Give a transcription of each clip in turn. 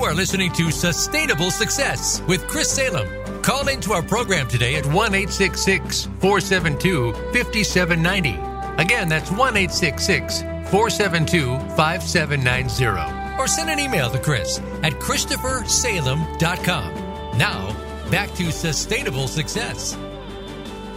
You are listening to Sustainable Success with Chris Salem. Call into our program today at 1 472 5790. Again, that's 1 472 5790. Or send an email to Chris at ChristopherSalem.com. Now, back to Sustainable Success.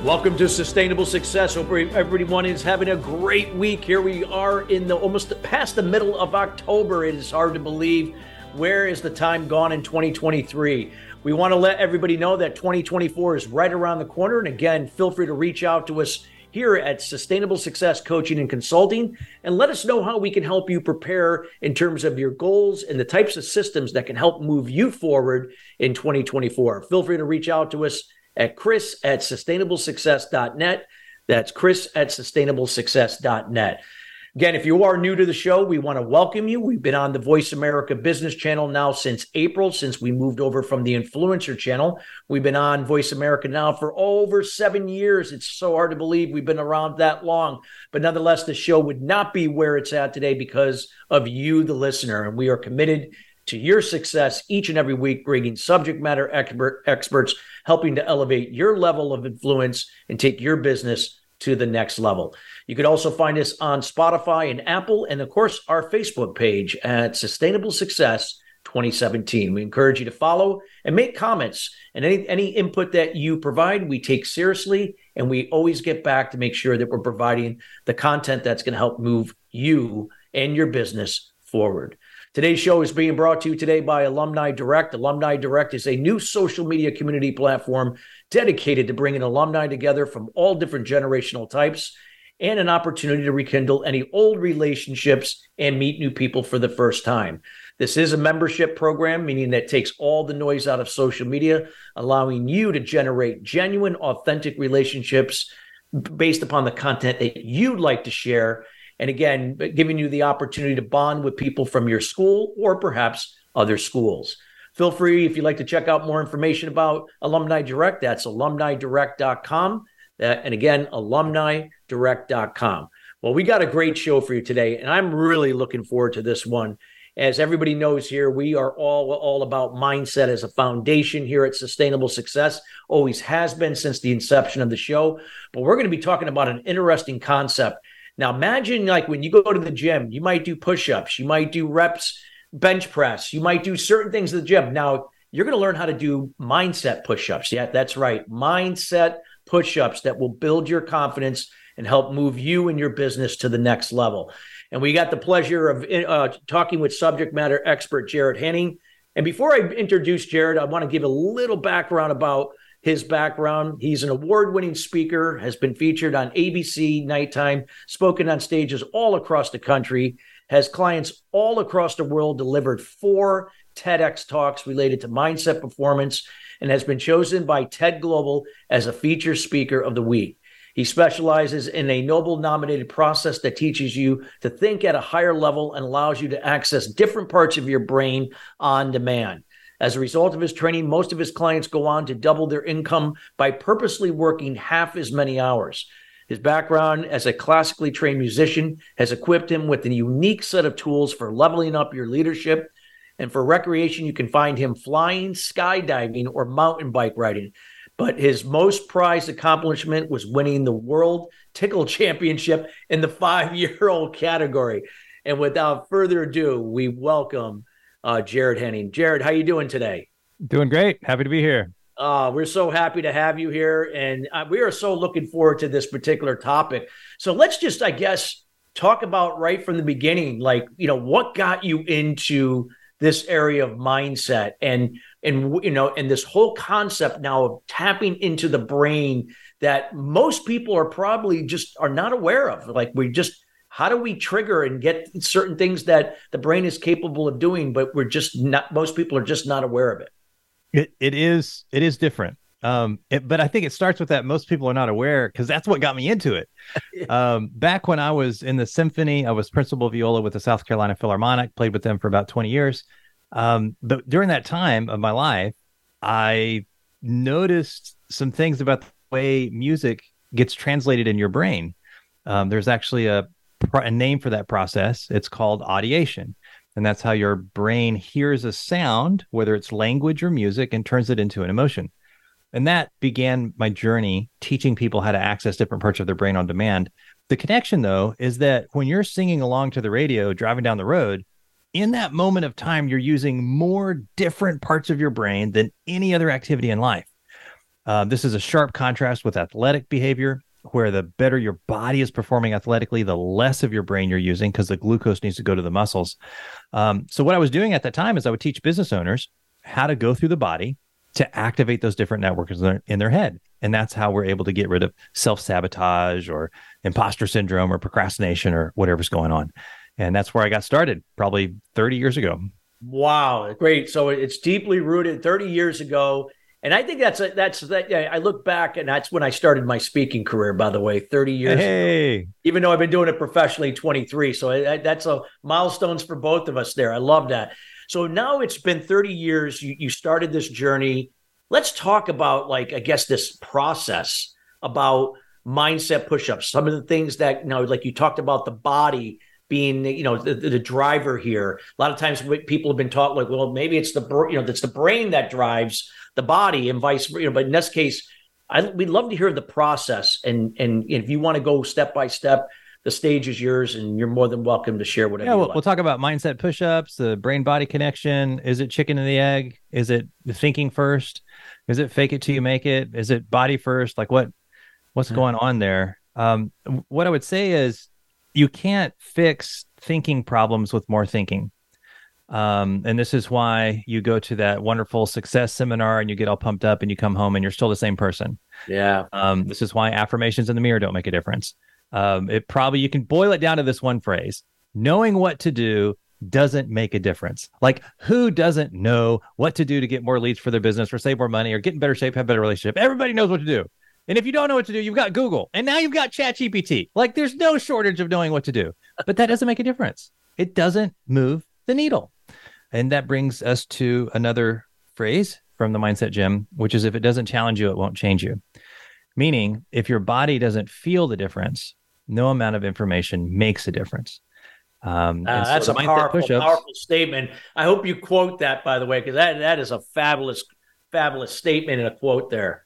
Welcome to Sustainable Success. Hope everyone is having a great week. Here we are in the almost past the middle of October. It is hard to believe. Where is the time gone in 2023? We want to let everybody know that 2024 is right around the corner. And again, feel free to reach out to us here at Sustainable Success Coaching and Consulting and let us know how we can help you prepare in terms of your goals and the types of systems that can help move you forward in 2024. Feel free to reach out to us at chris at sustainablesuccess.net. That's chris at sustainablesuccess.net. Again, if you are new to the show, we want to welcome you. We've been on the Voice America Business Channel now since April, since we moved over from the Influencer Channel. We've been on Voice America now for over seven years. It's so hard to believe we've been around that long. But nonetheless, the show would not be where it's at today because of you, the listener. And we are committed to your success each and every week, bringing subject matter expert, experts, helping to elevate your level of influence and take your business to the next level. You could also find us on Spotify and Apple, and of course, our Facebook page at Sustainable Success 2017. We encourage you to follow and make comments. And any, any input that you provide, we take seriously, and we always get back to make sure that we're providing the content that's going to help move you and your business forward. Today's show is being brought to you today by Alumni Direct. Alumni Direct is a new social media community platform dedicated to bringing alumni together from all different generational types and an opportunity to rekindle any old relationships and meet new people for the first time. This is a membership program, meaning that takes all the noise out of social media, allowing you to generate genuine, authentic relationships based upon the content that you'd like to share and again, giving you the opportunity to bond with people from your school or perhaps other schools. Feel free if you'd like to check out more information about Alumni Direct, that's alumnidirect.com. And again, alumnidirect.com. Well, we got a great show for you today, and I'm really looking forward to this one. As everybody knows here, we are all all about mindset as a foundation here at Sustainable Success. Always has been since the inception of the show. But we're going to be talking about an interesting concept now, imagine like when you go to the gym, you might do push ups, you might do reps, bench press, you might do certain things at the gym. Now, you're going to learn how to do mindset push ups. Yeah, that's right. Mindset push ups that will build your confidence and help move you and your business to the next level. And we got the pleasure of uh, talking with subject matter expert Jared Henning. And before I introduce Jared, I want to give a little background about his background. He's an award winning speaker, has been featured on ABC Nightline, spoken on stages all across the country, has clients all across the world, delivered four TEDx talks related to mindset performance, and has been chosen by TED Global as a feature speaker of the week. He specializes in a Nobel nominated process that teaches you to think at a higher level and allows you to access different parts of your brain on demand. As a result of his training, most of his clients go on to double their income by purposely working half as many hours. His background as a classically trained musician has equipped him with a unique set of tools for leveling up your leadership. And for recreation, you can find him flying, skydiving, or mountain bike riding. But his most prized accomplishment was winning the World Tickle Championship in the five year old category. And without further ado, we welcome uh, Jared Henning. Jared, how you doing today? Doing great. Happy to be here. Uh, we're so happy to have you here, and uh, we are so looking forward to this particular topic. So let's just, I guess, talk about right from the beginning, like you know, what got you into this area of mindset, and and you know, and this whole concept now of tapping into the brain that most people are probably just are not aware of. Like we just how do we trigger and get certain things that the brain is capable of doing but we're just not most people are just not aware of it it, it is it is different um it, but i think it starts with that most people are not aware because that's what got me into it um back when i was in the symphony i was principal viola with the south carolina philharmonic played with them for about 20 years um but during that time of my life i noticed some things about the way music gets translated in your brain um, there's actually a a name for that process. It's called audiation. And that's how your brain hears a sound, whether it's language or music, and turns it into an emotion. And that began my journey teaching people how to access different parts of their brain on demand. The connection, though, is that when you're singing along to the radio, driving down the road, in that moment of time, you're using more different parts of your brain than any other activity in life. Uh, this is a sharp contrast with athletic behavior, where the better your body is performing athletically, the less of your brain you're using because the glucose needs to go to the muscles. Um, so, what I was doing at that time is I would teach business owners how to go through the body to activate those different networks in their, in their head. And that's how we're able to get rid of self sabotage or imposter syndrome or procrastination or whatever's going on. And that's where I got started probably 30 years ago. Wow, great. So it's deeply rooted 30 years ago. And I think that's a, that's that. I look back, and that's when I started my speaking career. By the way, thirty years. Hey, ago, even though I've been doing it professionally twenty three, so I, I, that's a milestones for both of us. There, I love that. So now it's been thirty years. You you started this journey. Let's talk about like I guess this process about mindset push-ups. Some of the things that you know, like you talked about the body being you know the, the driver here. A lot of times people have been taught like, well, maybe it's the you know it's the brain that drives the body and vice you know but in this case I, we'd love to hear the process and and if you want to go step by step the stage is yours and you're more than welcome to share whatever yeah we'll, like. we'll talk about mindset push-ups the brain body connection is it chicken and the egg is it thinking first is it fake it till you make it is it body first like what what's mm-hmm. going on there um, what i would say is you can't fix thinking problems with more thinking um, and this is why you go to that wonderful success seminar and you get all pumped up and you come home and you're still the same person. Yeah. Um, this is why affirmations in the mirror don't make a difference. Um, it probably, you can boil it down to this one phrase knowing what to do doesn't make a difference. Like, who doesn't know what to do to get more leads for their business or save more money or get in better shape, have better relationship? Everybody knows what to do. And if you don't know what to do, you've got Google and now you've got ChatGPT. Like, there's no shortage of knowing what to do, but that doesn't make a difference. It doesn't move the needle. And that brings us to another phrase from the Mindset Gym, which is if it doesn't challenge you, it won't change you. Meaning, if your body doesn't feel the difference, no amount of information makes a difference. Um, uh, that's so a powerful, powerful statement. I hope you quote that, by the way, because that that is a fabulous, fabulous statement and a quote there.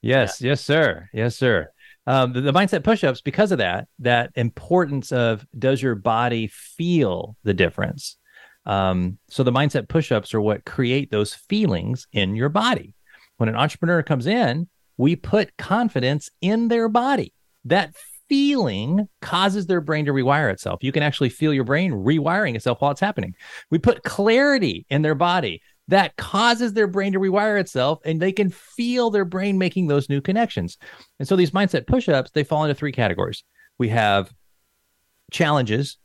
Yes, yeah. yes, sir, yes, sir. Um, the, the mindset push-ups, because of that, that importance of does your body feel the difference? Um, so the mindset push-ups are what create those feelings in your body. When an entrepreneur comes in, we put confidence in their body. That feeling causes their brain to rewire itself. You can actually feel your brain rewiring itself while it's happening. We put clarity in their body. That causes their brain to rewire itself and they can feel their brain making those new connections. And so these mindset push-ups, they fall into three categories. We have challenges,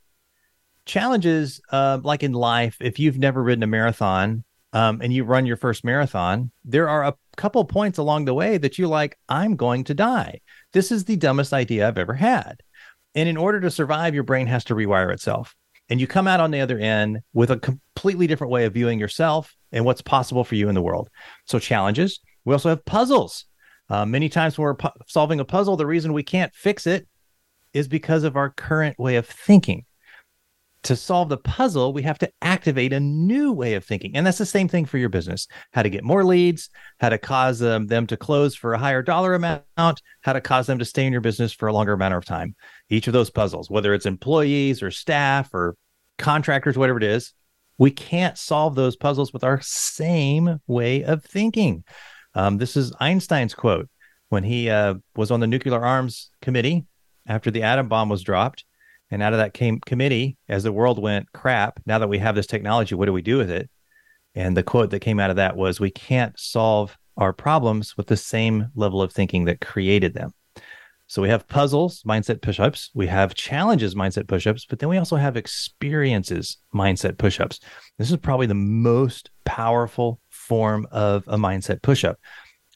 challenges, uh, like in life, if you've never ridden a marathon um, and you run your first marathon, there are a couple points along the way that you're like, I'm going to die. This is the dumbest idea I've ever had. And in order to survive, your brain has to rewire itself. And you come out on the other end with a completely different way of viewing yourself and what's possible for you in the world. So, challenges. We also have puzzles. Uh, many times when we're pu- solving a puzzle, the reason we can't fix it is because of our current way of thinking to solve the puzzle, we have to activate a new way of thinking. And that's the same thing for your business how to get more leads, how to cause um, them to close for a higher dollar amount, how to cause them to stay in your business for a longer amount of time. Each of those puzzles, whether it's employees or staff or contractors, whatever it is, we can't solve those puzzles with our same way of thinking. Um, this is Einstein's quote when he uh, was on the nuclear arms committee after the atom bomb was dropped and out of that came committee, as the world went, crap, now that we have this technology, what do we do with it? And the quote that came out of that was, we can't solve our problems with the same level of thinking that created them. So we have puzzles, mindset push-ups, we have challenges, mindset push-ups, but then we also have experiences, mindset push-ups. This is probably the most powerful form of a mindset push-up.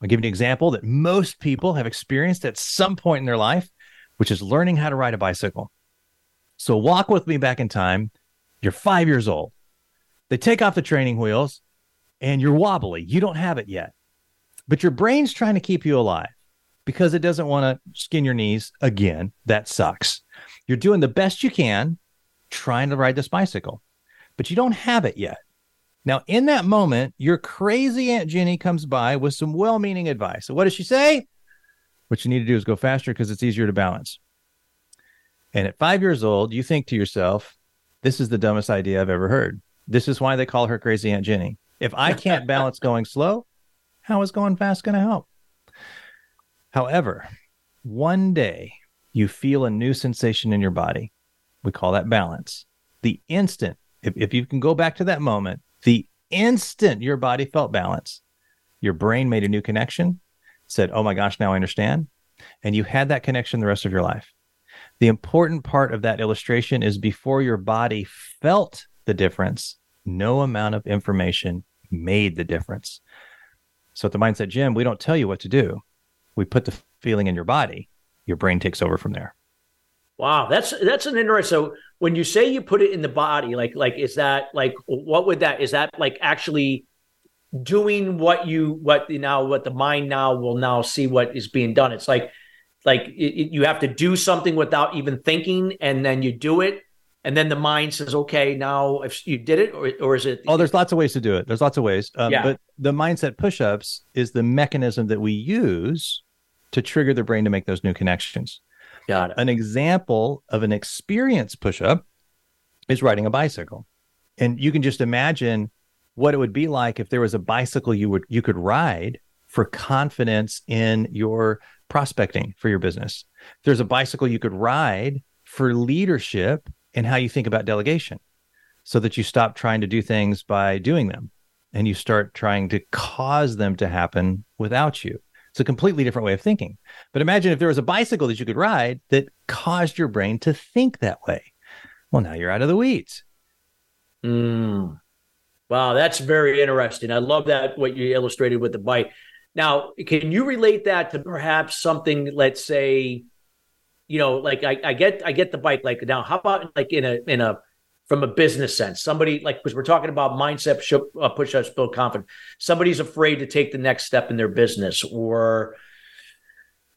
I'll give you an example that most people have experienced at some point in their life, which is learning how to ride a bicycle. So walk with me back in time. You're five years old. They take off the training wheels and you're wobbly. You don't have it yet, but your brain's trying to keep you alive because it doesn't want to skin your knees again. That sucks. You're doing the best you can trying to ride this bicycle. but you don't have it yet. Now, in that moment, your crazy Aunt Jenny comes by with some well meaning advice. So, what does she say? What you need to do is go faster because it's easier to balance. And at five years old, you think to yourself, this is the dumbest idea I've ever heard. This is why they call her crazy Aunt Jenny. If I can't balance going slow, how is going fast going to help? However, one day you feel a new sensation in your body. We call that balance. The instant, if, if you can go back to that moment, the instant your body felt balance, your brain made a new connection, said, Oh my gosh, now I understand. And you had that connection the rest of your life. The important part of that illustration is before your body felt the difference, no amount of information made the difference. So at the Mindset Gym, we don't tell you what to do. We put the feeling in your body. Your brain takes over from there. Wow, that's that's an interesting. So when you say you put it in the body, like like is that like what would that is that like actually doing what you what you now what the mind now will now see what is being done. It's like like it, you have to do something without even thinking, and then you do it, and then the mind says, "Okay, now if you did it, or or is it?" Oh, there's lots of ways to do it. There's lots of ways. Um, yeah. But the mindset push-ups is the mechanism that we use to trigger the brain to make those new connections. Got it. An example of an experience push-up is riding a bicycle, and you can just imagine what it would be like if there was a bicycle you would you could ride for confidence in your prospecting for your business. There's a bicycle you could ride for leadership and how you think about delegation so that you stop trying to do things by doing them and you start trying to cause them to happen without you. It's a completely different way of thinking. But imagine if there was a bicycle that you could ride that caused your brain to think that way. Well, now you're out of the weeds. Mm. Wow, that's very interesting. I love that what you illustrated with the bike. Now, can you relate that to perhaps something, let's say, you know, like I, I get I get the bike. Like now, how about like in a in a from a business sense, somebody like because we're talking about mindset uh, push ups build confidence. Somebody's afraid to take the next step in their business, or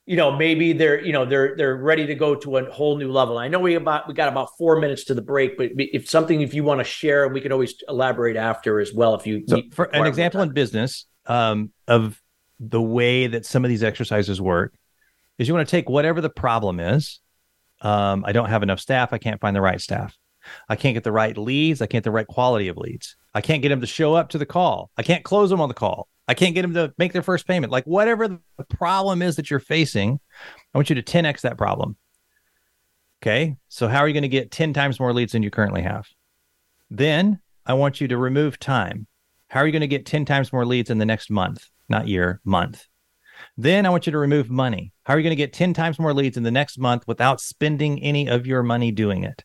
you know maybe they're you know they're they're ready to go to a whole new level. I know we about we got about four minutes to the break, but if something if you want to share, we can always elaborate after as well. If you so for an example in business um, of the way that some of these exercises work is you want to take whatever the problem is. Um, I don't have enough staff. I can't find the right staff. I can't get the right leads. I can't get the right quality of leads. I can't get them to show up to the call. I can't close them on the call. I can't get them to make their first payment. Like whatever the problem is that you're facing, I want you to 10x that problem. Okay. So, how are you going to get 10 times more leads than you currently have? Then I want you to remove time. How are you going to get 10 times more leads in the next month? Not year, month. Then I want you to remove money. How are you going to get 10 times more leads in the next month without spending any of your money doing it?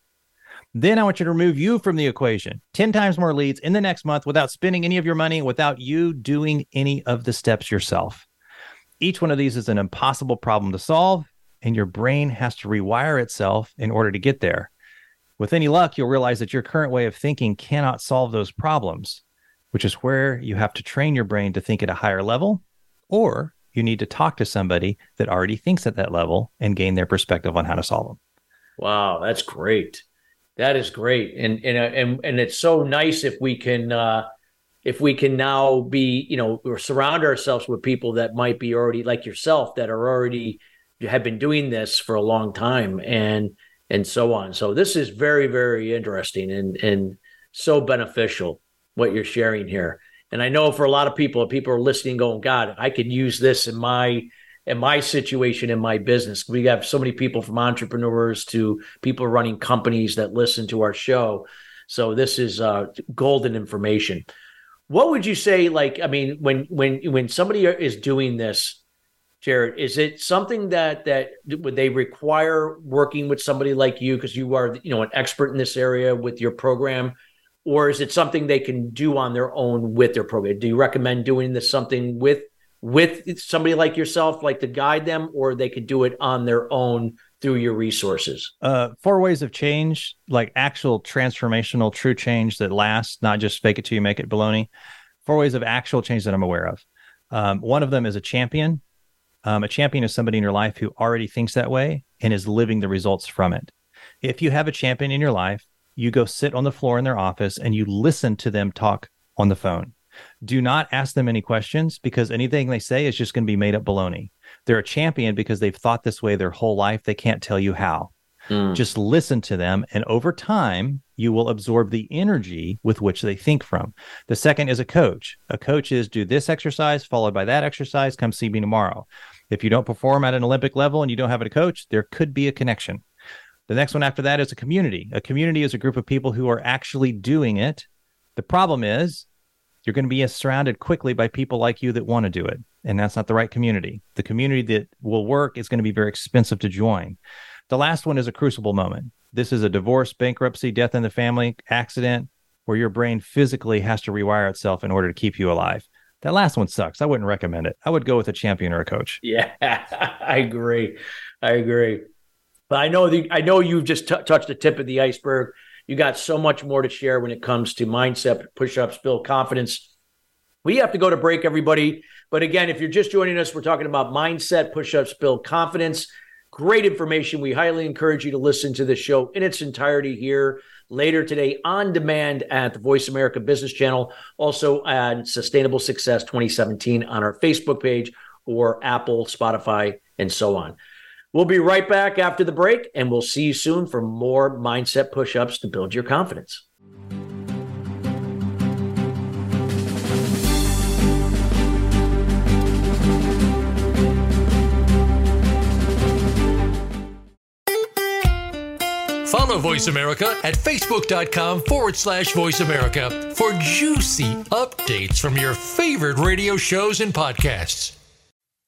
Then I want you to remove you from the equation. 10 times more leads in the next month without spending any of your money, without you doing any of the steps yourself. Each one of these is an impossible problem to solve, and your brain has to rewire itself in order to get there. With any luck, you'll realize that your current way of thinking cannot solve those problems which is where you have to train your brain to think at a higher level, or you need to talk to somebody that already thinks at that level and gain their perspective on how to solve them. Wow, that's great. That is great, and and and and it's so nice if we can uh, if we can now be you know or surround ourselves with people that might be already like yourself that are already have been doing this for a long time and and so on. So this is very very interesting and and so beneficial what you're sharing here. And I know for a lot of people, people are listening, going, God, I could use this in my in my situation in my business. We have so many people from entrepreneurs to people running companies that listen to our show. So this is uh, golden information. What would you say? Like, I mean, when when when somebody is doing this, Jared, is it something that that would they require working with somebody like you because you are you know an expert in this area with your program? Or is it something they can do on their own with their program? Do you recommend doing this something with with somebody like yourself, like to guide them, or they could do it on their own through your resources? Uh, four ways of change, like actual transformational, true change that lasts, not just fake it till you make it baloney. Four ways of actual change that I'm aware of. Um, one of them is a champion. Um, a champion is somebody in your life who already thinks that way and is living the results from it. If you have a champion in your life, you go sit on the floor in their office and you listen to them talk on the phone. Do not ask them any questions because anything they say is just going to be made up baloney. They're a champion because they've thought this way their whole life. They can't tell you how. Mm. Just listen to them. And over time, you will absorb the energy with which they think from. The second is a coach. A coach is do this exercise, followed by that exercise, come see me tomorrow. If you don't perform at an Olympic level and you don't have a coach, there could be a connection. The next one after that is a community. A community is a group of people who are actually doing it. The problem is you're going to be surrounded quickly by people like you that want to do it. And that's not the right community. The community that will work is going to be very expensive to join. The last one is a crucible moment. This is a divorce, bankruptcy, death in the family, accident, where your brain physically has to rewire itself in order to keep you alive. That last one sucks. I wouldn't recommend it. I would go with a champion or a coach. Yeah, I agree. I agree. But I know the I know you've just t- touched the tip of the iceberg. You got so much more to share when it comes to mindset, push-ups, build confidence. We have to go to break, everybody. But again, if you're just joining us, we're talking about mindset, push-ups, build confidence. Great information. We highly encourage you to listen to the show in its entirety here later today on demand at the Voice America Business Channel, also on Sustainable Success 2017 on our Facebook page or Apple, Spotify, and so on. We'll be right back after the break, and we'll see you soon for more mindset push ups to build your confidence. Follow Voice America at facebook.com forward slash voice America for juicy updates from your favorite radio shows and podcasts.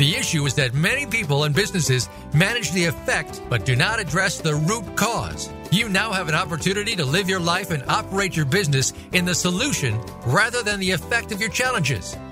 The issue is that many people and businesses manage the effect but do not address the root cause. You now have an opportunity to live your life and operate your business in the solution rather than the effect of your challenges.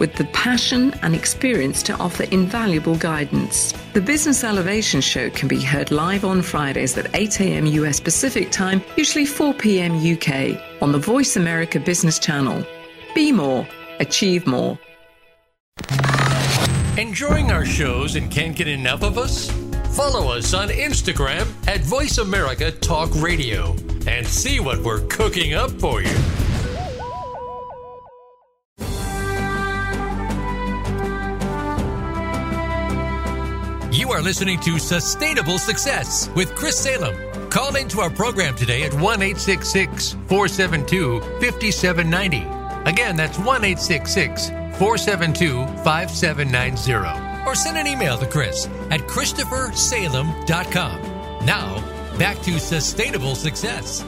with the passion and experience to offer invaluable guidance. The Business Elevation Show can be heard live on Fridays at 8 a.m. US Pacific Time, usually 4 p.m. UK, on the Voice America Business Channel. Be more, achieve more. Enjoying our shows and can't get enough of us? Follow us on Instagram at Voice America Talk Radio and see what we're cooking up for you. Are listening to Sustainable Success with Chris Salem. Call into our program today at 1 472 5790. Again, that's 1 472 5790. Or send an email to Chris at ChristopherSalem.com. Now, back to Sustainable Success.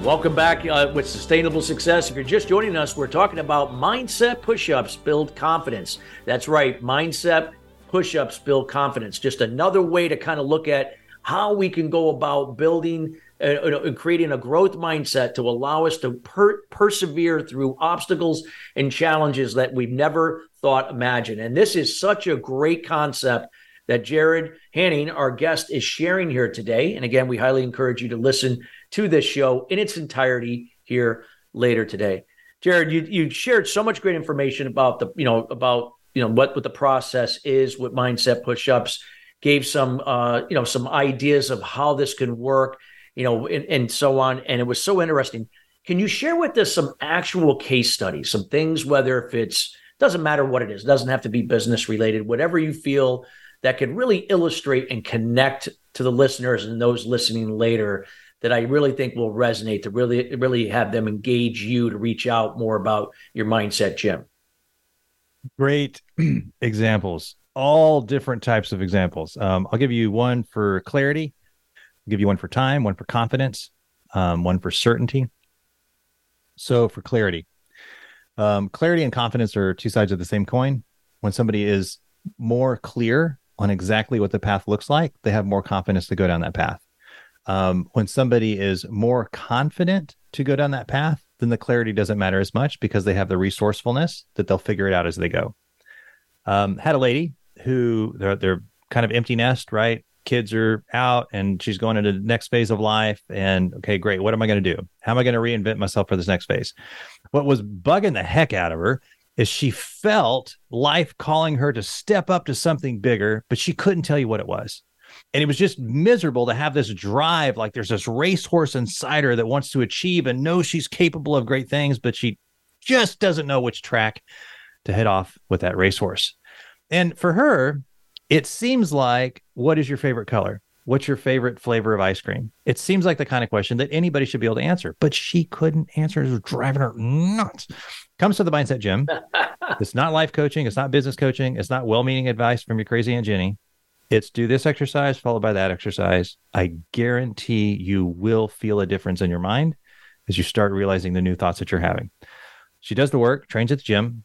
Welcome back uh, with Sustainable Success. If you're just joining us, we're talking about mindset push ups build confidence. That's right, mindset push ups build confidence. Just another way to kind of look at how we can go about building uh, and creating a growth mindset to allow us to per- persevere through obstacles and challenges that we've never thought imagined. And this is such a great concept that Jared Hanning, our guest, is sharing here today. And again, we highly encourage you to listen to this show in its entirety here later today. Jared, you you shared so much great information about the you know about you know what what the process is with mindset push-ups gave some uh you know some ideas of how this can work you know and, and so on and it was so interesting can you share with us some actual case studies some things whether if it's Doesn't matter what it is. Doesn't have to be business related. Whatever you feel that could really illustrate and connect to the listeners and those listening later that I really think will resonate to really really have them engage you to reach out more about your mindset, Gym. Great examples, all different types of examples. Um, I'll give you one for clarity, I'll give you one for time, one for confidence, um, one for certainty. So for clarity, um, clarity and confidence are two sides of the same coin. When somebody is more clear on exactly what the path looks like, they have more confidence to go down that path. Um, when somebody is more confident to go down that path, then the clarity doesn't matter as much because they have the resourcefulness that they'll figure it out as they go. Um, had a lady who they're, they're kind of empty nest, right? Kids are out and she's going into the next phase of life. And okay, great. What am I going to do? How am I going to reinvent myself for this next phase? What was bugging the heck out of her is she felt life calling her to step up to something bigger, but she couldn't tell you what it was. And it was just miserable to have this drive. Like there's this racehorse inside her that wants to achieve and knows she's capable of great things, but she just doesn't know which track to head off with that racehorse. And for her, it seems like what is your favorite color? What's your favorite flavor of ice cream? It seems like the kind of question that anybody should be able to answer, but she couldn't answer. It was driving her nuts. Comes to the mindset gym. it's not life coaching. It's not business coaching. It's not well meaning advice from your crazy Aunt Jenny. It's do this exercise followed by that exercise. I guarantee you will feel a difference in your mind as you start realizing the new thoughts that you're having. She does the work, trains at the gym,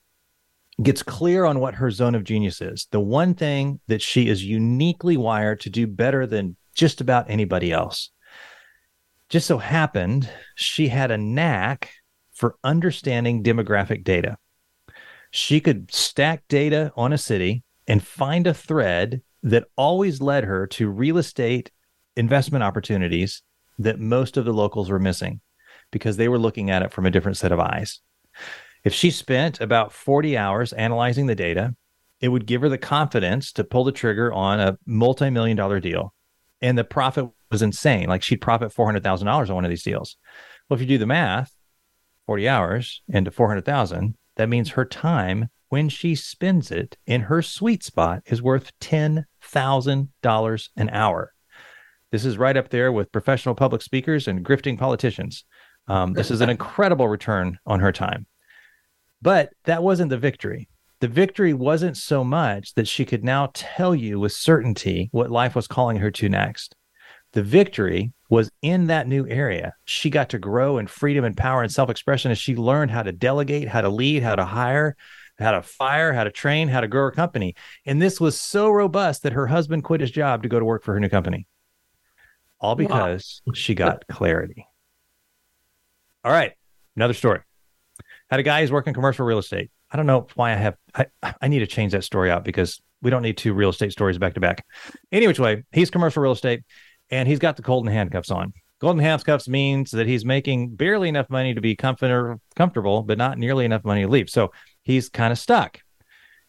gets clear on what her zone of genius is. The one thing that she is uniquely wired to do better than just about anybody else. Just so happened she had a knack for understanding demographic data. She could stack data on a city and find a thread that always led her to real estate investment opportunities that most of the locals were missing because they were looking at it from a different set of eyes. If she spent about 40 hours analyzing the data, it would give her the confidence to pull the trigger on a multi million dollar deal. And the profit was insane. Like she'd profit $400,000 on one of these deals. Well, if you do the math, 40 hours into 400,000, that means her time when she spends it in her sweet spot is worth $10,000 an hour. This is right up there with professional public speakers and grifting politicians. Um, this is an incredible return on her time. But that wasn't the victory. The victory wasn't so much that she could now tell you with certainty what life was calling her to next. The victory was in that new area. She got to grow in freedom and power and self expression as she learned how to delegate, how to lead, how to hire, how to fire, how to train, how to grow her company. And this was so robust that her husband quit his job to go to work for her new company. All because wow. she got clarity. All right, another story. Had a guy who's working commercial real estate. I don't know why I have I, I need to change that story out because we don't need two real estate stories back to back. Any which way, he's commercial real estate and he's got the golden handcuffs on. Golden handcuffs means that he's making barely enough money to be comfort- comfortable, but not nearly enough money to leave. So he's kind of stuck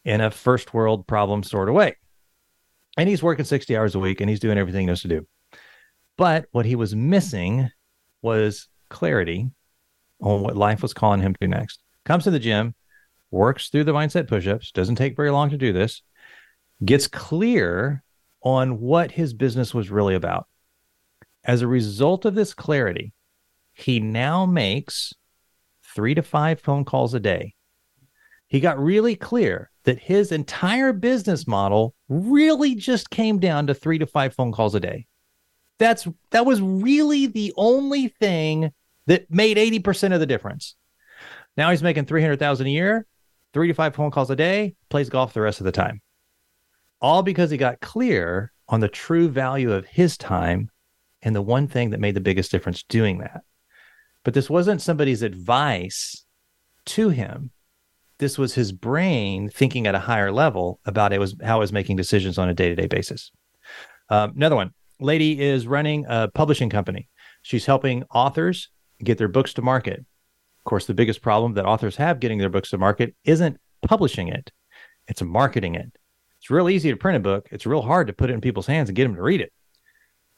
in a first world problem sort of way. And he's working 60 hours a week and he's doing everything he knows to do. But what he was missing was clarity on what life was calling him to next. Comes to the gym, works through the mindset push ups, doesn't take very long to do this, gets clear on what his business was really about. As a result of this clarity, he now makes three to five phone calls a day he got really clear that his entire business model really just came down to three to five phone calls a day. That's that was really the only thing that made 80% of the difference. Now he's making 300,000 a year, 3 to 5 phone calls a day, plays golf the rest of the time. All because he got clear on the true value of his time and the one thing that made the biggest difference doing that. But this wasn't somebody's advice to him this was his brain thinking at a higher level about it was how it was making decisions on a day-to-day basis. Um, another one lady is running a publishing company. She's helping authors get their books to market. Of course the biggest problem that authors have getting their books to market isn't publishing it it's marketing it. It's real easy to print a book it's real hard to put it in people's hands and get them to read it.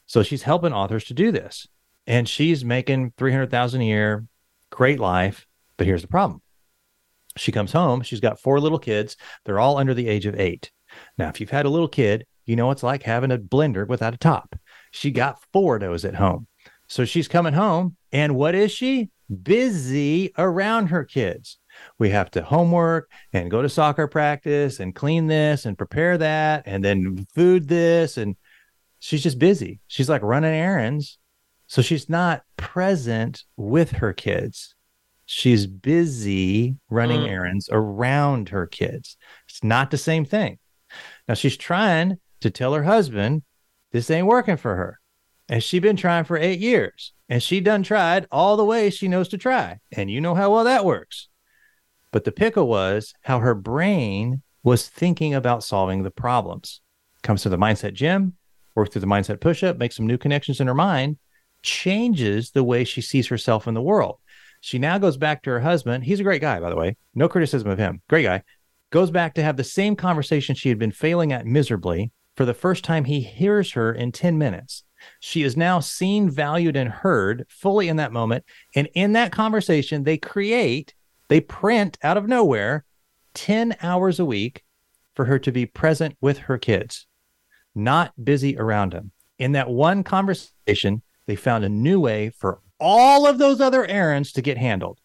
So she's helping authors to do this and she's making 300000 a year great life but here's the problem She comes home. She's got four little kids. They're all under the age of eight. Now, if you've had a little kid, you know it's like having a blender without a top. She got four of those at home. So she's coming home. And what is she? Busy around her kids. We have to homework and go to soccer practice and clean this and prepare that and then food this. And she's just busy. She's like running errands. So she's not present with her kids. She's busy running mm. errands around her kids. It's not the same thing. Now she's trying to tell her husband this ain't working for her. And she been trying for eight years. And she done tried all the ways she knows to try. And you know how well that works. But the pickle was how her brain was thinking about solving the problems. Comes to the mindset gym, work through the mindset push up, make some new connections in her mind, changes the way she sees herself in the world. She now goes back to her husband. He's a great guy, by the way. No criticism of him. Great guy. Goes back to have the same conversation she had been failing at miserably. For the first time, he hears her in 10 minutes. She is now seen, valued, and heard fully in that moment. And in that conversation, they create, they print out of nowhere 10 hours a week for her to be present with her kids, not busy around them. In that one conversation, they found a new way for all of those other errands to get handled.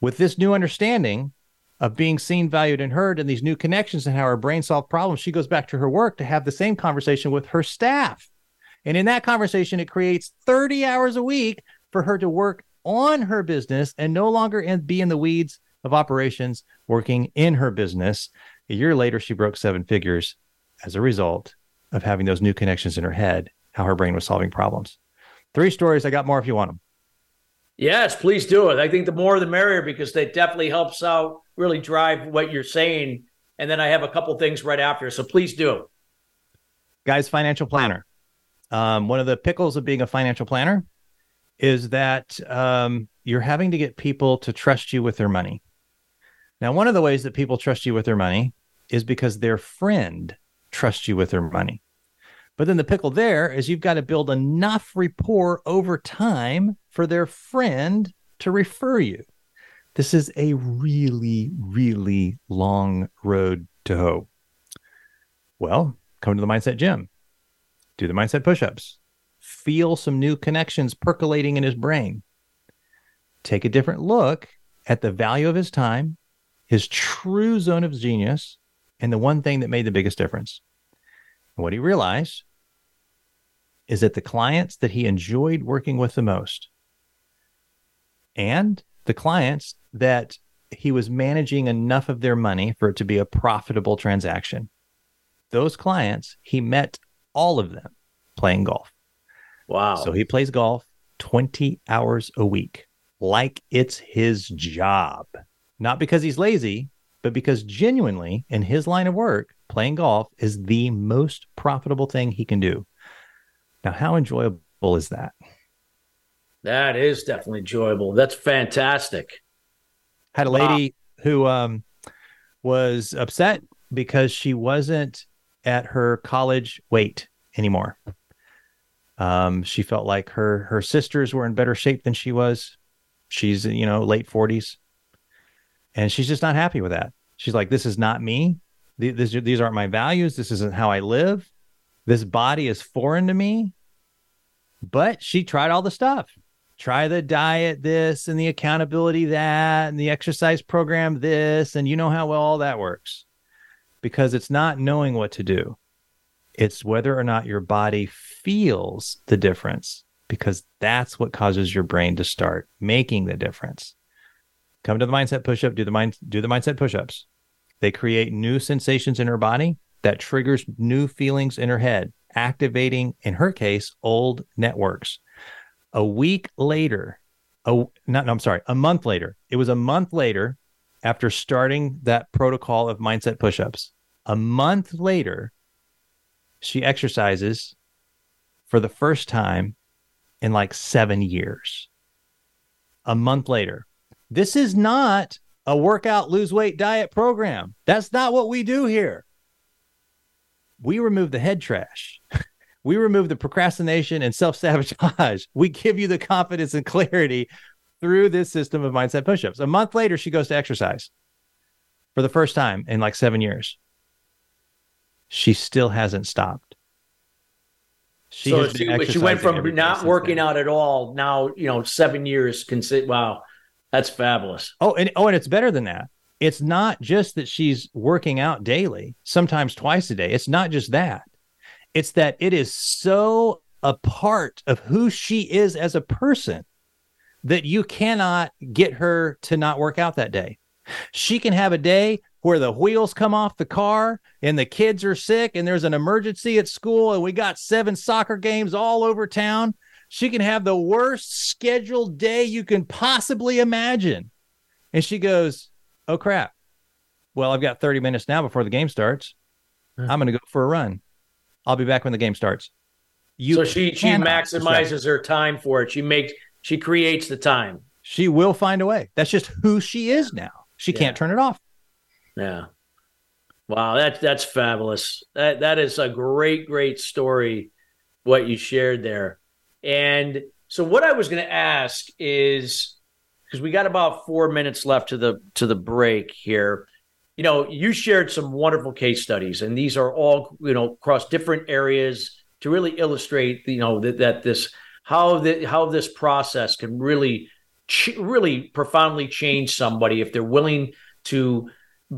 With this new understanding of being seen, valued, and heard, and these new connections and how her brain solved problems, she goes back to her work to have the same conversation with her staff. And in that conversation, it creates 30 hours a week for her to work on her business and no longer in, be in the weeds of operations working in her business. A year later, she broke seven figures as a result of having those new connections in her head, how her brain was solving problems. Three stories. I got more if you want them. Yes, please do it. I think the more the merrier because that definitely helps out really drive what you're saying. And then I have a couple things right after. So please do. Guys, financial planner. Um, one of the pickles of being a financial planner is that um, you're having to get people to trust you with their money. Now, one of the ways that people trust you with their money is because their friend trusts you with their money. But then the pickle there is you've got to build enough rapport over time for their friend to refer you. This is a really, really long road to hoe. Well, come to the Mindset Gym, do the mindset push ups, feel some new connections percolating in his brain, take a different look at the value of his time, his true zone of genius, and the one thing that made the biggest difference. What he realized is that the clients that he enjoyed working with the most and the clients that he was managing enough of their money for it to be a profitable transaction. Those clients, he met all of them playing golf. Wow. So he plays golf 20 hours a week, like it's his job. Not because he's lazy, but because genuinely in his line of work, playing golf is the most profitable thing he can do. Now, how enjoyable is that? That is definitely enjoyable. That's fantastic. Had a lady wow. who um, was upset because she wasn't at her college weight anymore. Um, she felt like her her sisters were in better shape than she was. She's you know late forties, and she's just not happy with that. She's like, "This is not me. These these aren't my values. This isn't how I live. This body is foreign to me." But she tried all the stuff try the diet this and the accountability that and the exercise program this and you know how well all that works because it's not knowing what to do it's whether or not your body feels the difference because that's what causes your brain to start making the difference come to the mindset push-up do the mind do the mindset push-ups they create new sensations in her body that triggers new feelings in her head activating in her case old networks a week later, a not no, I'm sorry, a month later. It was a month later after starting that protocol of mindset push-ups. A month later, she exercises for the first time in like 7 years. A month later. This is not a workout lose weight diet program. That's not what we do here. We remove the head trash. We remove the procrastination and self sabotage. We give you the confidence and clarity through this system of mindset push ups. A month later, she goes to exercise. for the first time in like seven years. She still hasn't stopped. She so she, she went from not working out at all now, you know, seven years. Consider wow, that's fabulous. Oh, and oh, and it's better than that. It's not just that she's working out daily, sometimes twice a day. It's not just that. It's that it is so a part of who she is as a person that you cannot get her to not work out that day. She can have a day where the wheels come off the car and the kids are sick and there's an emergency at school and we got seven soccer games all over town. She can have the worst scheduled day you can possibly imagine. And she goes, Oh crap. Well, I've got 30 minutes now before the game starts. Hmm. I'm going to go for a run. I'll be back when the game starts. You so she she maximizes her time for it. She makes she creates the time. She will find a way. That's just who she is now. She yeah. can't turn it off. Yeah. Wow, that's that's fabulous. That that is a great, great story, what you shared there. And so what I was gonna ask is because we got about four minutes left to the to the break here. You know, you shared some wonderful case studies, and these are all, you know, across different areas to really illustrate, you know, that, that this how the how this process can really really profoundly change somebody if they're willing to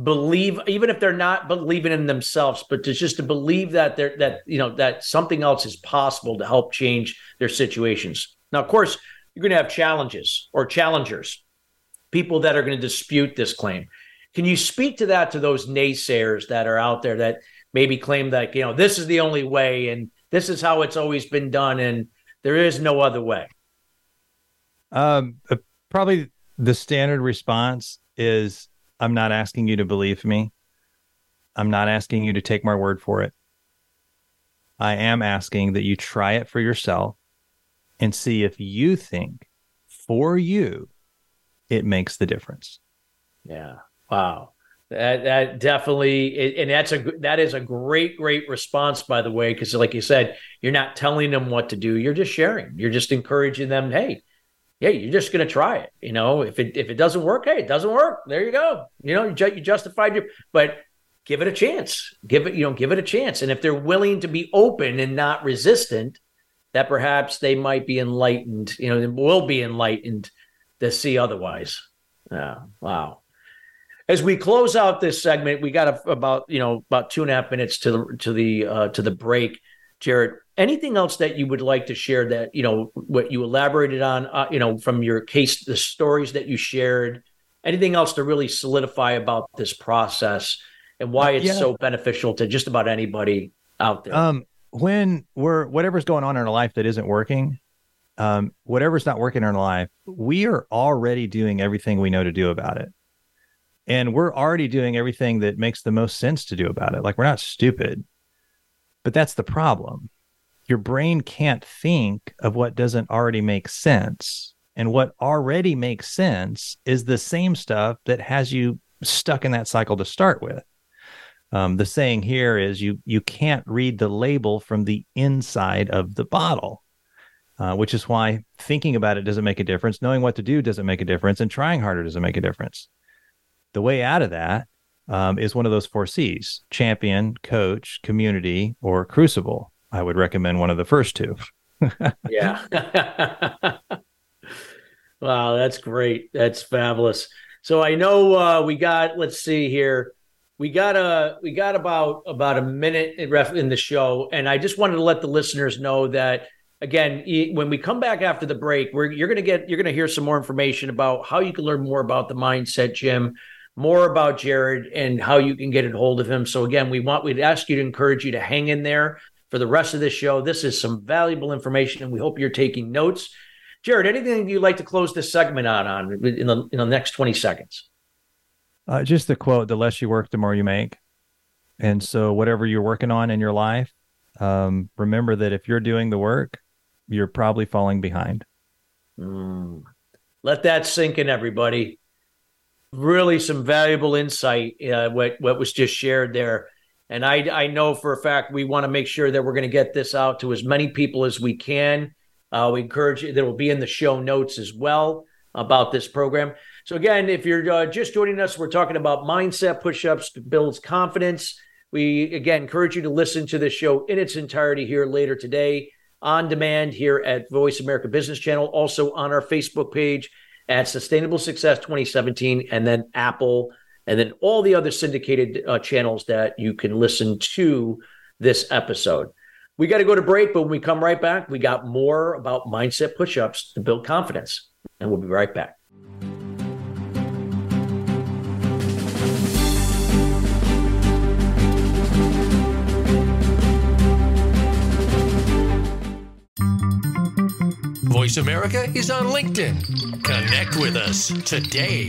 believe even if they're not believing in themselves but to just to believe that they're that you know that something else is possible to help change their situations. Now of course you're going to have challenges or challengers people that are going to dispute this claim. Can you speak to that to those naysayers that are out there that maybe claim that you know this is the only way and this is how it's always been done and there is no other way? Um uh, probably the standard response is i'm not asking you to believe me. I'm not asking you to take my word for it. I am asking that you try it for yourself and see if you think for you it makes the difference. Yeah. Wow. That that definitely and that's a that is a great great response by the way because like you said you're not telling them what to do. You're just sharing. You're just encouraging them hey yeah you're just going to try it you know? If it if it doesn't work hey it doesn't work. There you go. You know you, ju- you justified your but give it a chance. Give it you know give it a chance. And if they're willing to be open and not resistant that perhaps they might be enlightened you know will be enlightened to see otherwise. Yeah wow. As we close out this segment, we got a, about you know about two and a half minutes to the to the uh, to the break. Jared, anything else that you would like to share that you know what you elaborated on, uh, you know, from your case, the stories that you shared, anything else to really solidify about this process and why it's yeah. so beneficial to just about anybody out there? Um, when we're whatever's going on in our life that isn't working, um, whatever's not working in our life, we are already doing everything we know to do about it and we're already doing everything that makes the most sense to do about it like we're not stupid but that's the problem your brain can't think of what doesn't already make sense. And what already makes sense is the same stuff that has you stuck in that cycle to start with. Um, the saying here is you you can't read the label from the inside of the bottle uh, which is why thinking about it doesn't make a difference. Knowing what to do doesn't make a difference and trying harder doesn't make a difference. The way out of that um, is one of those four C's champion, coach, community, or crucible. I would recommend one of the first two. yeah. wow, that's great. That's fabulous. So I know uh, we got, let's see here. We got a we got about about a minute in the show, and I just wanted to let the listeners know that again when we come back after the break, we're you're gonna get you're gonna hear some more information about how you can learn more about the mindset gym more about Jared and how you can get a hold of him. So again, we want we'd ask you to encourage you to hang in there for the rest of this show. This is some valuable information, and we hope you're taking notes. Jared, anything you'd like to close this segment on on in the in the next 20 seconds? Uh, just the quote: "The less you work, the more you make." And so, whatever you're working on in your life, um, remember that if you're doing the work, you're probably falling behind. Mm. Let that sink in, everybody really some valuable insight uh, what what was just shared there and i i know for a fact we want to make sure that we're going to get this out to as many people as we can uh, we encourage that will be in the show notes as well about this program So, again, if you're uh, just joining us, we're talking about mindset push ups builds confidence. We, again, encourage you to listen to this show in its entirety here later today on demand here at Voice America Business Channel, also on our Facebook page at Sustainable Success 2017, and then Apple, and then all the other syndicated uh, channels that you can listen to this episode. We got to go to break, but when we come right back, we got more about mindset push ups to build confidence. And we'll be right back. Voice America is on LinkedIn. Connect with us today.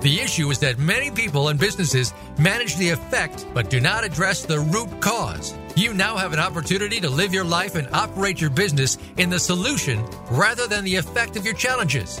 The issue is that many people and businesses manage the effect but do not address the root cause. You now have an opportunity to live your life and operate your business in the solution rather than the effect of your challenges.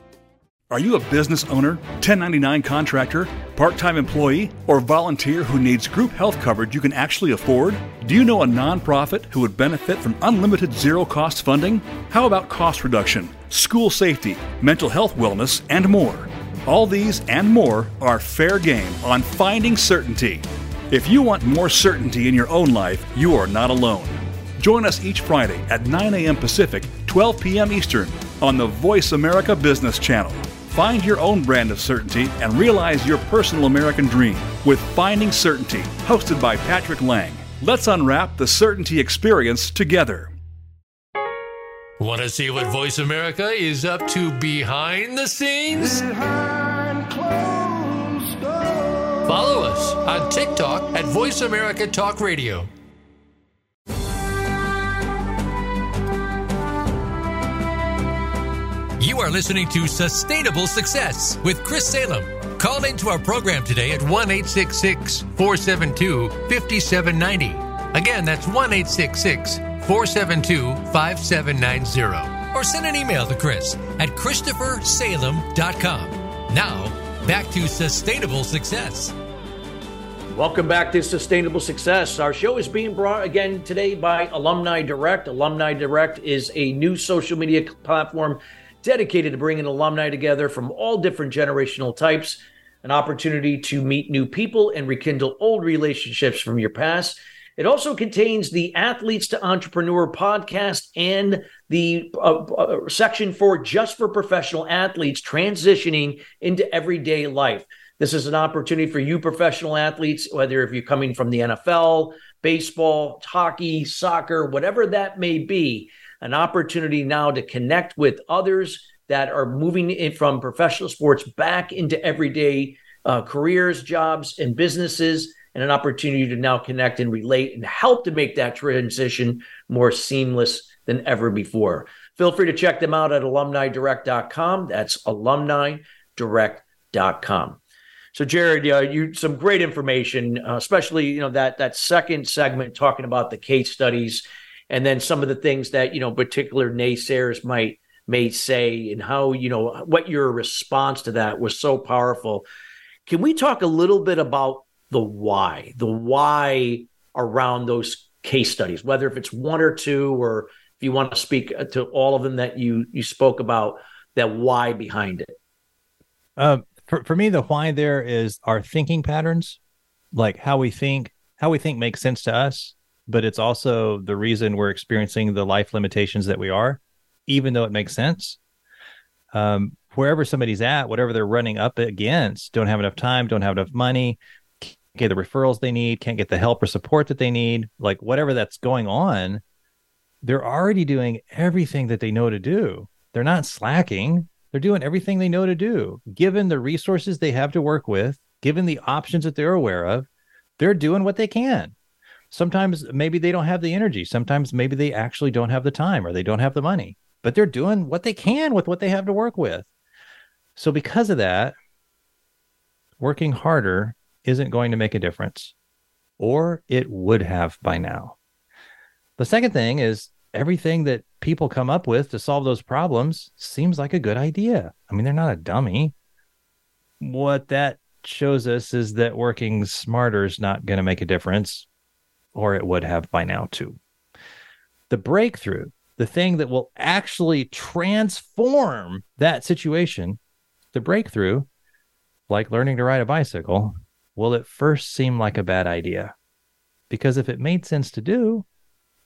Are you a business owner, 1099 contractor, part time employee, or volunteer who needs group health coverage you can actually afford? Do you know a nonprofit who would benefit from unlimited zero cost funding? How about cost reduction, school safety, mental health wellness, and more? All these and more are fair game on Finding Certainty. If you want more certainty in your own life, you are not alone. Join us each Friday at 9 a.m. Pacific, 12 p.m. Eastern on the Voice America Business Channel. Find your own brand of certainty and realize your personal American dream with Finding Certainty, hosted by Patrick Lang. Let's unwrap the certainty experience together. Want to see what Voice America is up to behind the scenes? Follow us on TikTok at Voice America Talk Radio. You are listening to Sustainable Success with Chris Salem. Call into our program today at 1 472 5790. Again, that's 1 472 5790. Or send an email to Chris at ChristopherSalem.com. Now, back to Sustainable Success. Welcome back to Sustainable Success. Our show is being brought again today by Alumni Direct. Alumni Direct is a new social media platform dedicated to bringing alumni together from all different generational types, an opportunity to meet new people and rekindle old relationships from your past. It also contains the Athletes to Entrepreneur podcast and the uh, uh, section for just for professional athletes transitioning into everyday life. This is an opportunity for you professional athletes, whether if you're coming from the NFL, baseball, hockey, soccer, whatever that may be, an opportunity now to connect with others that are moving in from professional sports back into everyday uh, careers, jobs, and businesses, and an opportunity to now connect and relate and help to make that transition more seamless than ever before. Feel free to check them out at alumnidirect.com. That's alumnidirect.com. So, Jared, uh, you some great information, uh, especially you know that that second segment talking about the case studies and then some of the things that you know particular naysayers might may say and how you know what your response to that was so powerful. Can we talk a little bit about the why the why around those case studies whether if it's one or two or if you want to speak to all of them that you you spoke about that why behind it? Um, for, for me the why there is our thinking patterns like how we think how we think makes sense to us but it's also the reason we're experiencing the life limitations that we are, even though it makes sense. Um, wherever somebody's at, whatever they're running up against, don't have enough time, don't have enough money, can't get the referrals they need, can't get the help or support that they need, like whatever that's going on, they're already doing everything that they know to do. They're not slacking. They're doing everything they know to do. Given the resources they have to work with, given the options that they're aware of, they're doing what they can. Sometimes maybe they don't have the energy. Sometimes maybe they actually don't have the time or they don't have the money, but they're doing what they can with what they have to work with. So, because of that, working harder isn't going to make a difference, or it would have by now. The second thing is everything that people come up with to solve those problems seems like a good idea. I mean, they're not a dummy. What that shows us is that working smarter is not going to make a difference, or it would have by now, too. The breakthrough, the thing that will actually transform that situation, the breakthrough, like learning to ride a bicycle, will at first seem like a bad idea. Because if it made sense to do,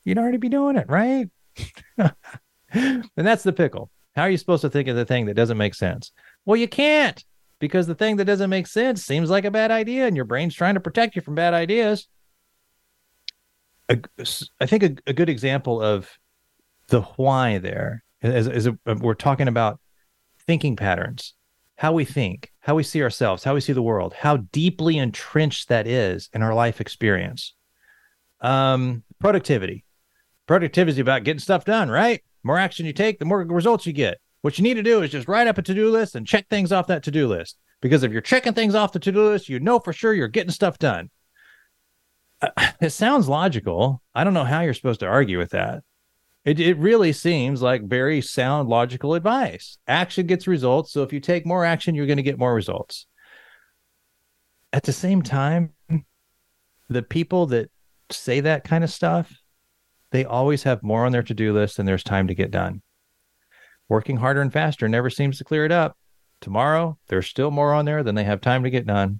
you'd already be doing it, right? and that's the pickle. How are you supposed to think of the thing that doesn't make sense? Well, you can't because the thing that doesn't make sense seems like a bad idea and your brain's trying to protect you from bad ideas. I think a, a good example of the why there is, is a, we're talking about thinking patterns, how we think, how we see ourselves, how we see the world, how deeply entrenched that is in our life experience. Um, productivity. Productivity is about getting stuff done, right? more action you take, the more results you get. What you need to do is just write up a to do list and check things off that to do list. Because if you're checking things off the to do list, you know for sure you're getting stuff done. It sounds logical. I don't know how you're supposed to argue with that. It, it really seems like very sound, logical advice. Action gets results. So if you take more action, you're going to get more results. At the same time, the people that say that kind of stuff, they always have more on their to do list than there's time to get done. Working harder and faster never seems to clear it up. Tomorrow, there's still more on there than they have time to get done.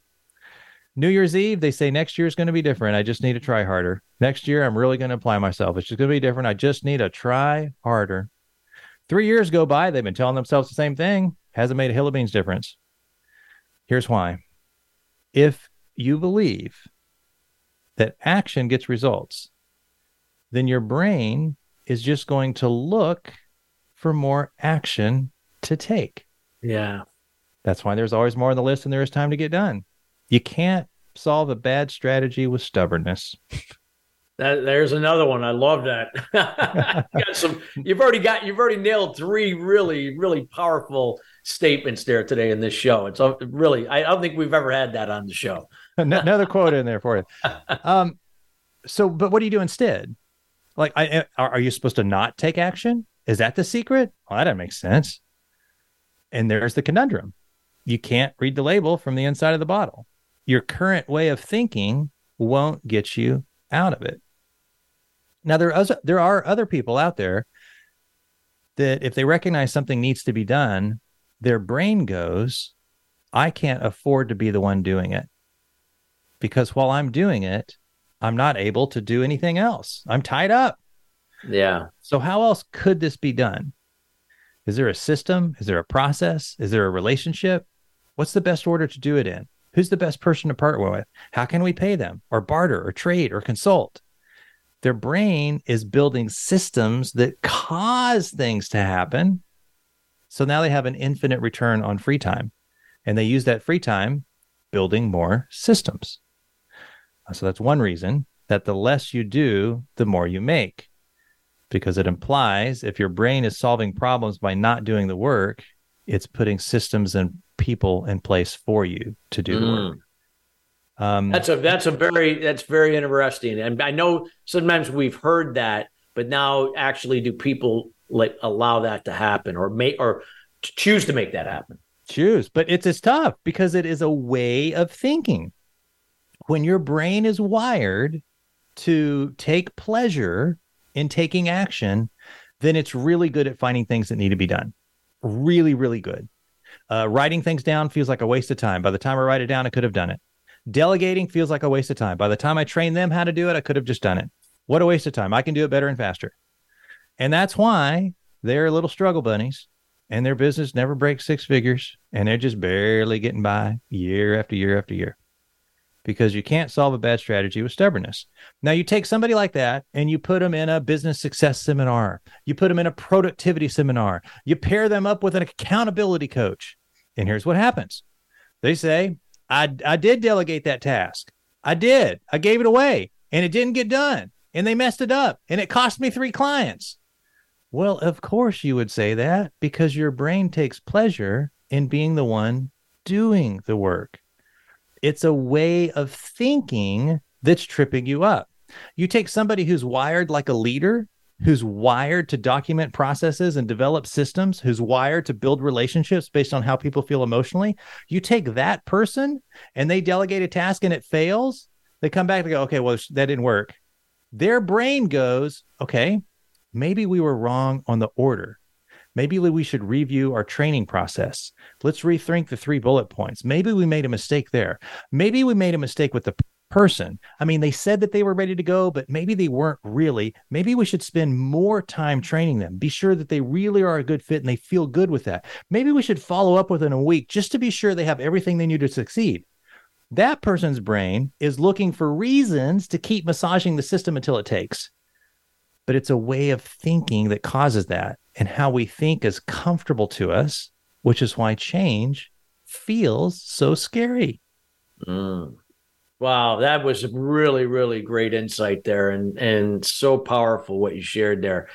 New Year's Eve, they say next year is going to be different. I just need to try harder. Next year, I'm really going to apply myself. It's just going to be different. I just need to try harder. Three years go by, they've been telling themselves the same thing. Hasn't made a hill of beans difference. Here's why. If you believe that action gets results, then your brain is just going to look for more action to take. Yeah. That's why there's always more on the list than there is time to get done. You can't solve a bad strategy with stubbornness. That, there's another one. I love that. you got some. You've already got. You've already nailed three really, really powerful statements there today in this show. It's really. I don't think we've ever had that on the show. Another quote in there for you. Um. So, but what do you do instead? Like, I, are, are you supposed to not take action? Is that the secret? Well, that doesn't make sense. And there's the conundrum. You can't read the label from the inside of the bottle. Your current way of thinking won't get you out of it. Now there are there are other people out there that if they recognize something needs to be done, their brain goes, I can't afford to be the one doing it. Because while I'm doing it, I'm not able to do anything else. I'm tied up. Yeah. So how else could this be done? Is there a system? Is there a process? Is there a relationship? What's the best order to do it in? Who's the best person to partner with? How can we pay them or barter or trade or consult? Their brain is building systems that cause things to happen. So now they have an infinite return on free time. And they use that free time building more systems. Uh, so that's one reason that the less you do, the more you make. Because it implies if your brain is solving problems by not doing the work, it's putting systems and people in place for you to do mm. the work. Um, that's a that's a very that's very interesting, and I know sometimes we've heard that, but now actually, do people like allow that to happen, or make or choose to make that happen? Choose, but it's it's tough because it is a way of thinking when your brain is wired to take pleasure in taking action, then it's really good at finding things that need to be done. Really, really good. Uh, writing things down feels like a waste of time. By the time I write it down, I could have done it. Delegating feels like a waste of time. By the time I train them how to do it, I could have just done it. What a waste of time. I can do it better and faster. And that's why they're little struggle bunnies and their business never breaks six figures and they're just barely getting by year after year after year. Because you can't solve a bad strategy with stubbornness. Now, you take somebody like that and you put them in a business success seminar, you put them in a productivity seminar, you pair them up with an accountability coach. And here's what happens they say, I, I did delegate that task. I did. I gave it away and it didn't get done and they messed it up and it cost me three clients. Well, of course you would say that because your brain takes pleasure in being the one doing the work. It's a way of thinking that's tripping you up. You take somebody who's wired like a leader, who's wired to document processes and develop systems, who's wired to build relationships based on how people feel emotionally. You take that person and they delegate a task and it fails. They come back and go, okay, well, that didn't work. Their brain goes, okay, maybe we were wrong on the order. Maybe we should review our training process. Let's rethink the three bullet points. Maybe we made a mistake there. Maybe we made a mistake with the person. I mean, they said that they were ready to go, but maybe they weren't really. Maybe we should spend more time training them. Be sure that they really are a good fit and they feel good with that. Maybe we should follow up within a week just to be sure they have everything they need to succeed. That person's brain is looking for reasons to keep massaging the system until it takes. But it's a way of thinking that causes that and how we think is comfortable to us, which is why change feels so scary. Mm. Wow, that was really, really great insight there, and and so powerful what you shared there.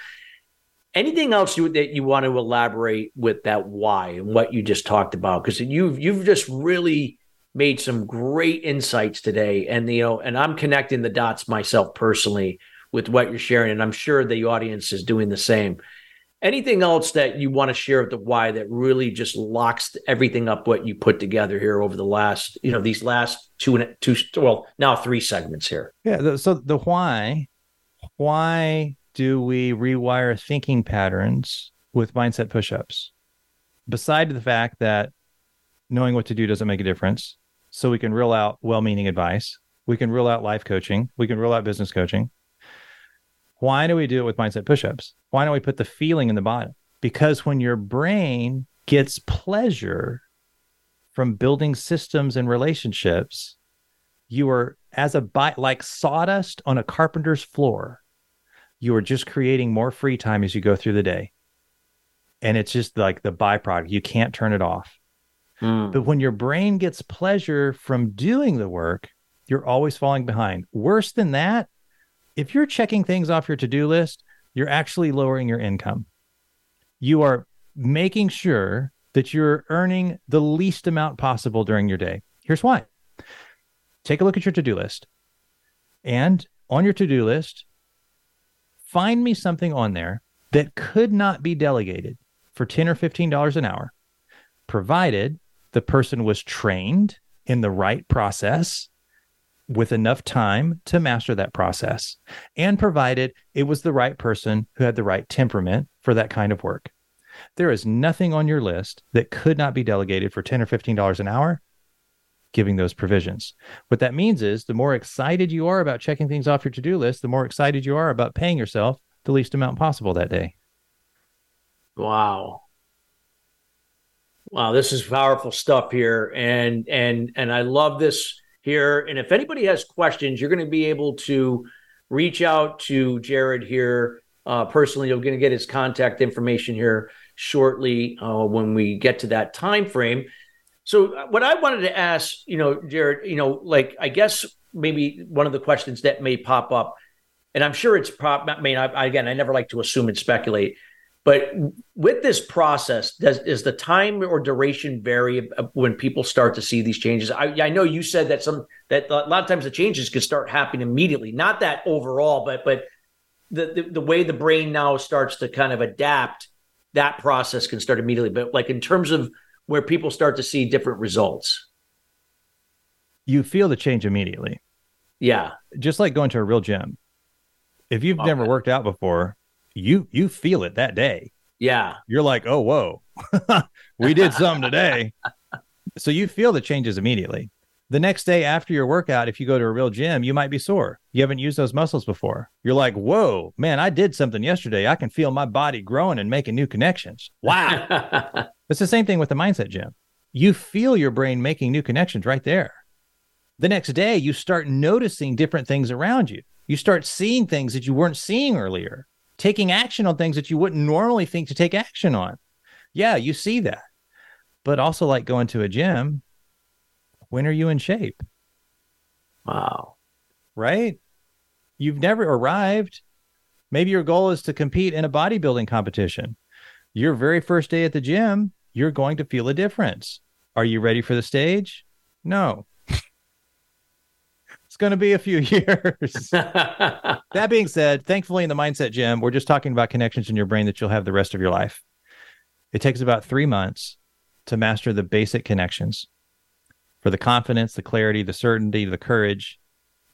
Anything else you, that you want to elaborate with that why and what you just talked about? Because you've you've just really made some great insights today, and you know, and I'm connecting the dots myself personally with what you're sharing, and I'm sure the audience is doing the same. Anything else that you want to share with the why that really just locks everything up what you put together here over the last, you know, these last two and two, well, now three segments here. Yeah. So the why, why do we rewire thinking patterns with mindset push-ups? Beside the fact that knowing what to do doesn't make a difference, so we can rule out well-meaning advice, we can rule out life coaching, we can rule out business coaching why do we do it with mindset push-ups? Why don't we put the feeling in the bottom? Because when your brain gets pleasure from building systems and relationships, you are as a bi- like sawdust on a carpenter's floor. You are just creating more free time as you go through the day. And it's just like the byproduct. You can't turn it off. Mm. But when your brain gets pleasure from doing the work, you're always falling behind. Worse than that, if you're checking things off your to-do list, you're actually lowering your income. You are making sure that you're earning the least amount possible during your day. Here's why. Take a look at your to-do list. And on your to-do list, find me something on there that could not be delegated for 10 or 15 dollars an hour, provided the person was trained in the right process with enough time to master that process and provided it was the right person who had the right temperament for that kind of work. There is nothing on your list that could not be delegated for 10 or 15 dollars an hour giving those provisions. What that means is the more excited you are about checking things off your to-do list, the more excited you are about paying yourself the least amount possible that day. Wow. Wow, this is powerful stuff here and and and I love this here. And if anybody has questions, you're going to be able to reach out to Jared here uh, personally. You're going to get his contact information here shortly uh, when we get to that time frame. So, uh, what I wanted to ask, you know, Jared, you know, like I guess maybe one of the questions that may pop up, and I'm sure it's prop. I mean, I, again, I never like to assume and speculate, but with this process, does is the time or duration vary when people start to see these changes? I, I know you said that some that a lot of times the changes could start happening immediately. Not that overall, but but the, the, the way the brain now starts to kind of adapt, that process can start immediately. But like in terms of where people start to see different results, you feel the change immediately. Yeah, just like going to a real gym. If you've okay. never worked out before, you you feel it that day. Yeah. You're like, oh whoa, we did some today. so you feel the changes immediately. The next day after your workout, if you go to a real gym, you might be sore. You haven't used those muscles before. You're like, whoa, man, I did something yesterday. I can feel my body growing and making new connections. Wow. it's the same thing with the mindset gym. You feel your brain making new connections right there. the next day you start noticing different things around you. You start seeing things that you weren't seeing earlier, taking action on things that you wouldn't normally think to take action on. Yeah, you see that. But also, like going to a gym, when are you in shape? Wow. Right? You've never arrived. Maybe your goal is to compete in a bodybuilding competition. Your very first day at the gym, you're going to feel a difference. Are you ready for the stage? No. Going to be a few years. that being said, thankfully, in the Mindset Gym, we're just talking about connections in your brain that you'll have the rest of your life. It takes about three months to master the basic connections for the confidence, the clarity, the certainty, the courage,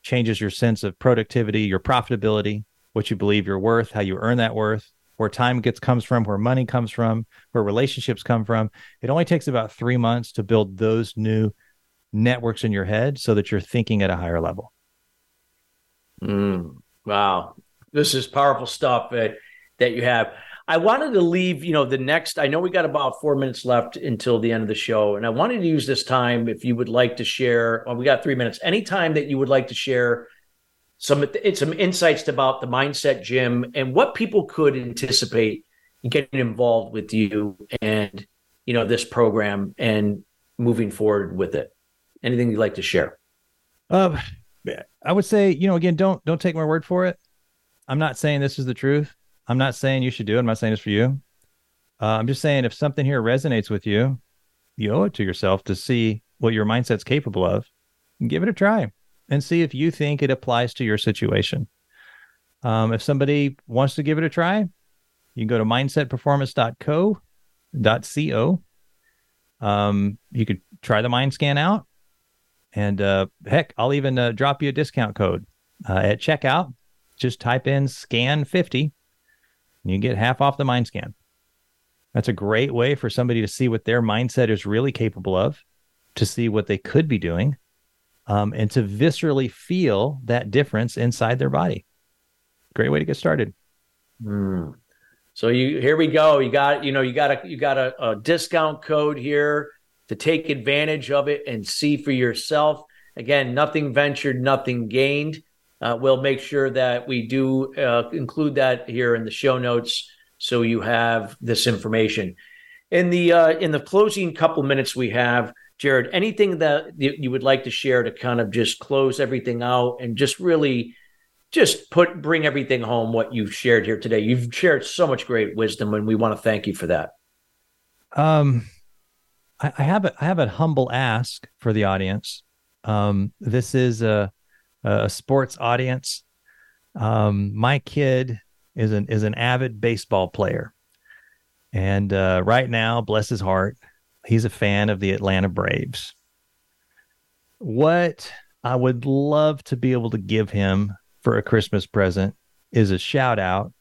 changes your sense of productivity, your profitability, what you believe you're worth, how you earn that worth, where time gets comes from, where money comes from, where relationships come from. It only takes about three months to build those new networks in your head so that you're thinking at a higher level. Mm, wow. This is powerful stuff that, that you have. I wanted to leave, you know, the next, I know we got about four minutes left until the end of the show. And I wanted to use this time if you would like to share, well, we got three minutes, anytime that you would like to share some, some insights about the Mindset Gym and what people could anticipate getting involved with you and, you know, this program and moving forward with it. Anything you'd like to share? Uh, I would say, you know, again, don't, don't take my word for it. I'm not saying this is the truth. I'm not saying you should do it. I'm not saying this for you. Uh, I'm just saying if something here resonates with you, you owe it to yourself to see what your mindset's capable of. And give it a try and see if you think it applies to your situation. Um, if somebody wants to give it a try, you can go to mindsetperformance.co.co. Um, you could try the mind scan out. And uh, heck, I'll even uh, drop you a discount code uh, at checkout. Just type in scan 50 and you get half off the mind scan. That's a great way for somebody to see what their mindset is really capable of, to see what they could be doing, um, and to viscerally feel that difference inside their body. Great way to get started. Mm. So you here we go. You got you know you got a you got a, a discount code here to take advantage of it and see for yourself. Again, nothing ventured, nothing gained. Uh, we'll make sure that we do uh, include that here in the show notes so you have this information. In the uh, in the closing couple minutes we have, Jared, anything that you would like to share to kind of just close everything out and just really just put bring everything home what you've shared here today. You've shared so much great wisdom, and we want to thank you for that. Um, I, have a I have a humble ask for the audience. Um, this is a a sports audience. Um, my kid is an is an avid baseball player, and uh, right now, bless his heart, he's a fan of the Atlanta Braves. What I would love to be able to give him for a Christmas present is a shout out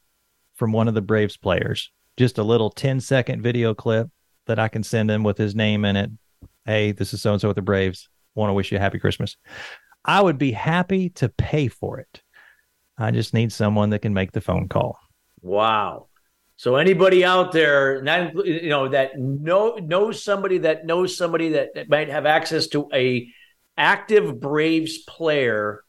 from one of the Braves players. Just a little 10 second video clip that I can send him with his name in it. Hey, this is so and so with the Braves. Want to wish you a happy Christmas. I would be happy to pay for it. I just need someone that can make the phone call. Wow. So anybody out there, not, you know, that know knows somebody that knows somebody that, that might have access to a active Braves player,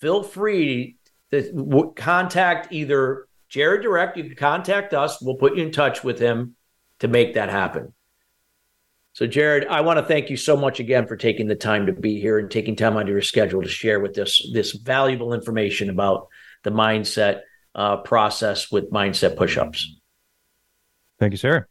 feel free to contact either Jared direct. You can contact us. We'll put you in touch with him to make that happen. So, Jared, I want to thank you so much again for taking the time to be here and taking time out of your schedule to share with us this valuable information about the mindset uh, process with mindset pushups. Thank you, sir.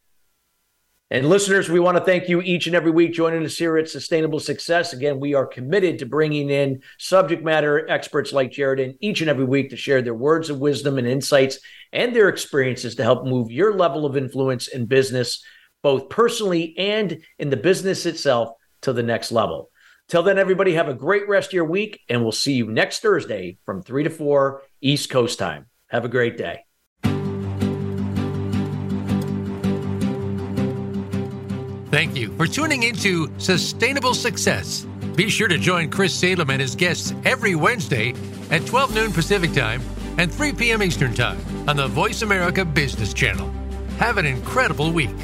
And listeners, we want to thank you each and every week joining us here at Sustainable Success. Again, we are committed to bringing in subject matter experts like Jared in each and every week to share their words of wisdom and insights and their experiences to help move your level of influence in business both personally and in the business itself to the next level. Till then, everybody, have a great rest of your week, and we'll see you next Thursday from 3 to 4 East Coast time. Have a great day. Thank you for tuning into Sustainable Success. Be sure to join Chris Salem and his guests every Wednesday at 12 noon Pacific Time and 3 p.m. Eastern Time on the Voice America Business Channel. Have an incredible week.